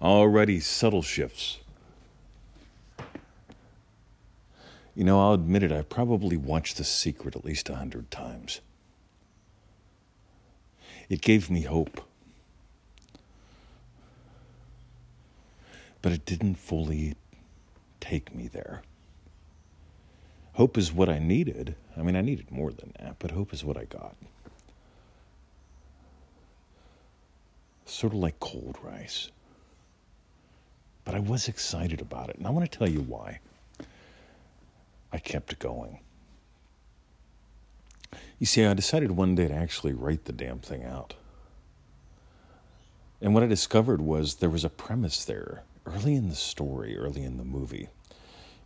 Already subtle shifts. You know, I'll admit it, I probably watched The Secret at least a hundred times. It gave me hope. But it didn't fully take me there. Hope is what I needed. I mean, I needed more than that, but hope is what I got. Sort of like cold rice. But I was excited about it, and I want to tell you why. I kept going. You see, I decided one day to actually write the damn thing out. And what I discovered was there was a premise there early in the story, early in the movie.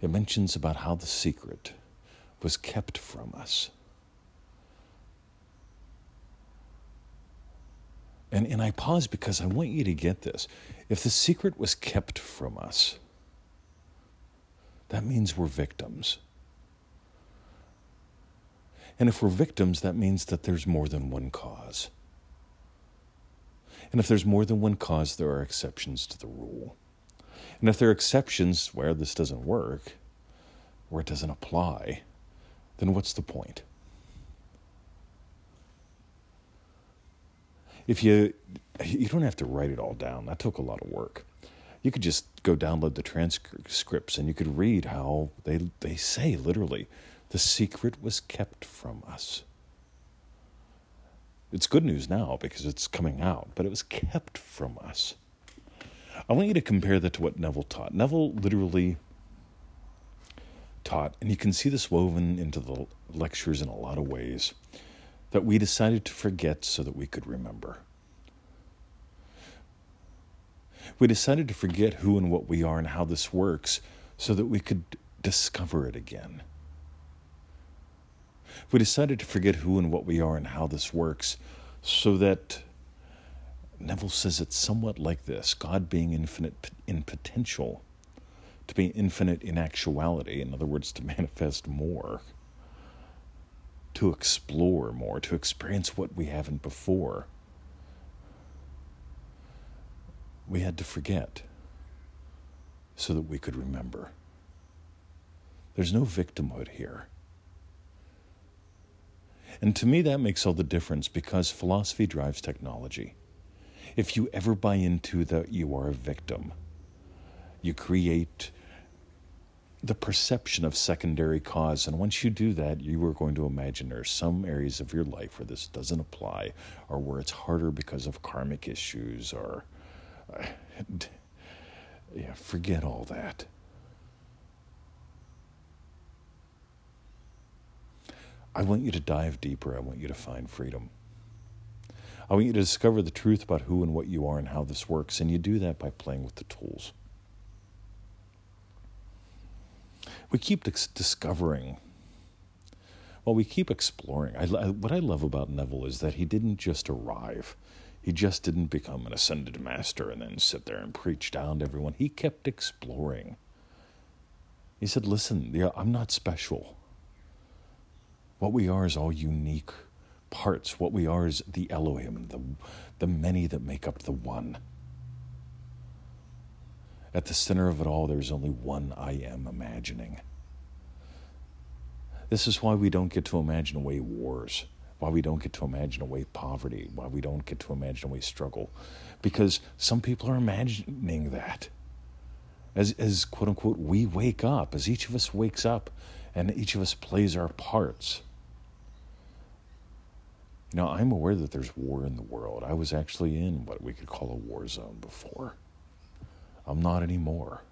It mentions about how the secret was kept from us. And, and I pause because I want you to get this. If the secret was kept from us, that means we're victims. And if we're victims, that means that there's more than one cause. And if there's more than one cause, there are exceptions to the rule. And if there are exceptions where this doesn't work, where it doesn't apply, then what's the point? If you you don't have to write it all down. That took a lot of work. You could just go download the transcripts and you could read how they they say literally the secret was kept from us. It's good news now because it's coming out, but it was kept from us. I want you to compare that to what Neville taught. Neville literally taught, and you can see this woven into the lectures in a lot of ways, that we decided to forget so that we could remember. We decided to forget who and what we are and how this works so that we could discover it again. We decided to forget who and what we are and how this works so that Neville says it somewhat like this God being infinite in potential, to be infinite in actuality, in other words, to manifest more, to explore more, to experience what we haven't before. We had to forget so that we could remember. There's no victimhood here. And to me, that makes all the difference because philosophy drives technology. If you ever buy into that you are a victim, you create the perception of secondary cause. And once you do that, you are going to imagine there are some areas of your life where this doesn't apply or where it's harder because of karmic issues or. Yeah, forget all that. I want you to dive deeper. I want you to find freedom. I want you to discover the truth about who and what you are and how this works. And you do that by playing with the tools. We keep dis- discovering, well, we keep exploring. I, I, what I love about Neville is that he didn't just arrive, he just didn't become an ascended master and then sit there and preach down to everyone. He kept exploring. He said, Listen, I'm not special. What we are is all unique parts. What we are is the Elohim, the, the many that make up the one. At the center of it all, there's only one I am imagining. This is why we don't get to imagine away wars, why we don't get to imagine away poverty, why we don't get to imagine away struggle. Because some people are imagining that. As, as quote unquote, we wake up, as each of us wakes up and each of us plays our parts you know, I'm aware that there's war in the world. I was actually in what we could call a war zone before. I'm not anymore.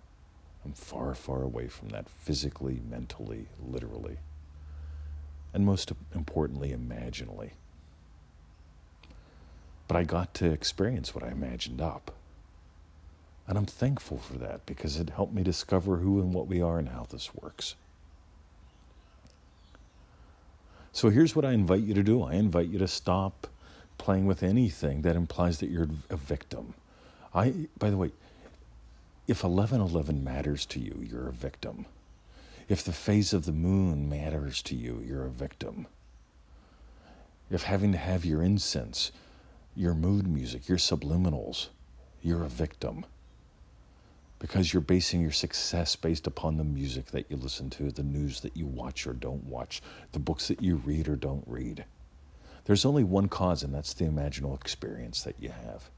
I'm far, far away from that physically, mentally, literally, and most importantly, imaginally. But I got to experience what I imagined up. And I'm thankful for that because it helped me discover who and what we are and how this works. So here's what I invite you to do I invite you to stop playing with anything that implies that you're a victim. I, by the way, if 1111 matters to you, you're a victim. If the phase of the moon matters to you, you're a victim. If having to have your incense, your mood music, your subliminals, you're a victim. because you're basing your success based upon the music that you listen to, the news that you watch or don't watch, the books that you read or don't read. There's only one cause, and that's the imaginal experience that you have.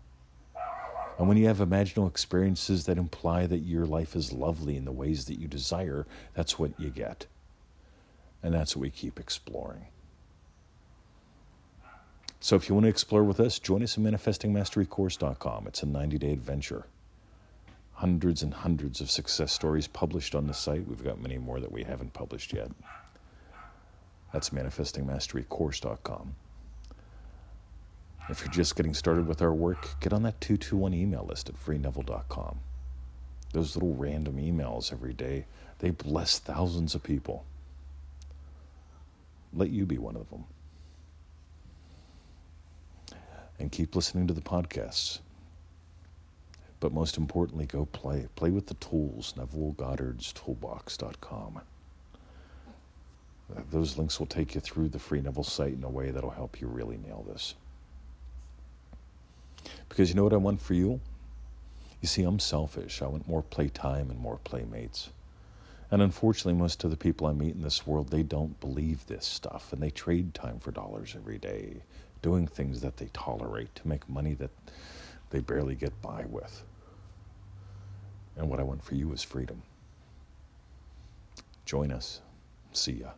And when you have imaginal experiences that imply that your life is lovely in the ways that you desire, that's what you get. And that's what we keep exploring. So if you want to explore with us, join us at manifestingmasterycourse.com. It's a 90 day adventure. Hundreds and hundreds of success stories published on the site. We've got many more that we haven't published yet. That's manifestingmasterycourse.com. If you're just getting started with our work, get on that 221 email list at freeneville.com. Those little random emails every day, they bless thousands of people. Let you be one of them. And keep listening to the podcasts. But most importantly, go play. Play with the tools, Neville Goddard's toolbox.com. Those links will take you through the Free Neville site in a way that'll help you really nail this. Because you know what I want for you? You see, I'm selfish. I want more playtime and more playmates. And unfortunately, most of the people I meet in this world, they don't believe this stuff. And they trade time for dollars every day, doing things that they tolerate to make money that they barely get by with. And what I want for you is freedom. Join us. See ya.